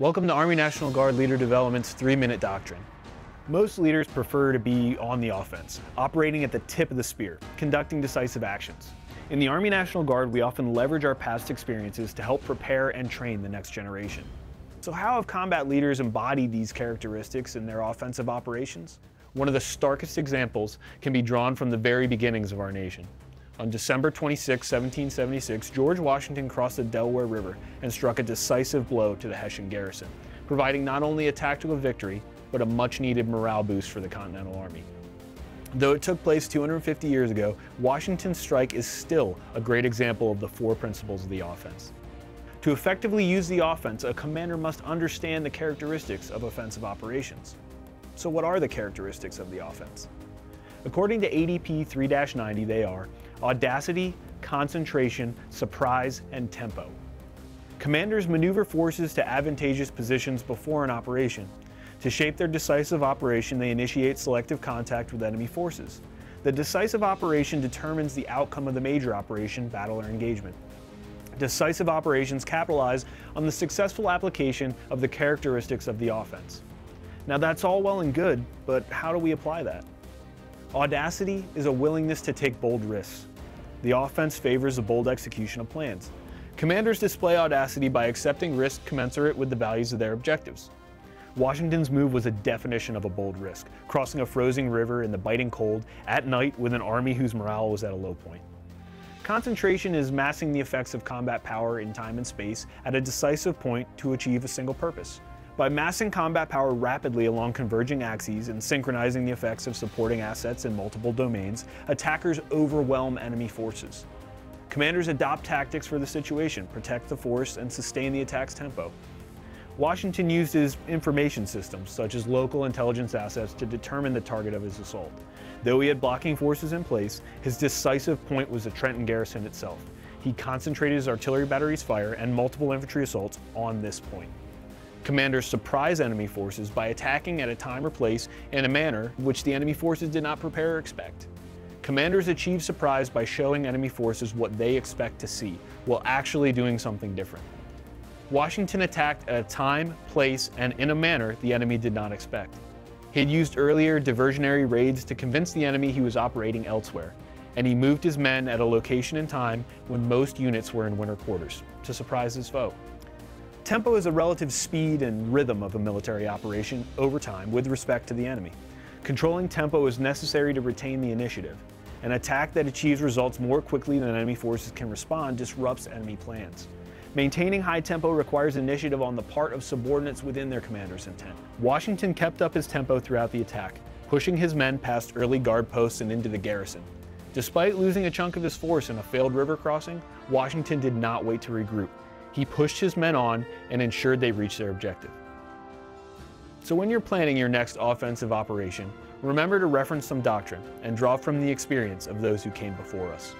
Welcome to Army National Guard Leader Development's three minute doctrine. Most leaders prefer to be on the offense, operating at the tip of the spear, conducting decisive actions. In the Army National Guard, we often leverage our past experiences to help prepare and train the next generation. So, how have combat leaders embodied these characteristics in their offensive operations? One of the starkest examples can be drawn from the very beginnings of our nation. On December 26, 1776, George Washington crossed the Delaware River and struck a decisive blow to the Hessian garrison, providing not only a tactical victory, but a much needed morale boost for the Continental Army. Though it took place 250 years ago, Washington's strike is still a great example of the four principles of the offense. To effectively use the offense, a commander must understand the characteristics of offensive operations. So, what are the characteristics of the offense? According to ADP 3 90, they are audacity, concentration, surprise, and tempo. Commanders maneuver forces to advantageous positions before an operation. To shape their decisive operation, they initiate selective contact with enemy forces. The decisive operation determines the outcome of the major operation, battle, or engagement. Decisive operations capitalize on the successful application of the characteristics of the offense. Now, that's all well and good, but how do we apply that? Audacity is a willingness to take bold risks. The offense favors the bold execution of plans. Commanders display audacity by accepting risk commensurate with the values of their objectives. Washington's move was a definition of a bold risk, crossing a frozen river in the biting cold at night with an army whose morale was at a low point. Concentration is massing the effects of combat power in time and space at a decisive point to achieve a single purpose. By massing combat power rapidly along converging axes and synchronizing the effects of supporting assets in multiple domains, attackers overwhelm enemy forces. Commanders adopt tactics for the situation, protect the force, and sustain the attack's tempo. Washington used his information systems, such as local intelligence assets, to determine the target of his assault. Though he had blocking forces in place, his decisive point was the Trenton garrison itself. He concentrated his artillery batteries' fire and multiple infantry assaults on this point. Commanders surprise enemy forces by attacking at a time or place in a manner which the enemy forces did not prepare or expect. Commanders achieve surprise by showing enemy forces what they expect to see, while actually doing something different. Washington attacked at a time, place, and in a manner the enemy did not expect. He had used earlier diversionary raids to convince the enemy he was operating elsewhere, and he moved his men at a location and time when most units were in winter quarters to surprise his foe. Tempo is a relative speed and rhythm of a military operation over time with respect to the enemy. Controlling tempo is necessary to retain the initiative. An attack that achieves results more quickly than enemy forces can respond disrupts enemy plans. Maintaining high tempo requires initiative on the part of subordinates within their commander's intent. Washington kept up his tempo throughout the attack, pushing his men past early guard posts and into the garrison. Despite losing a chunk of his force in a failed river crossing, Washington did not wait to regroup. He pushed his men on and ensured they reached their objective. So when you're planning your next offensive operation, remember to reference some doctrine and draw from the experience of those who came before us.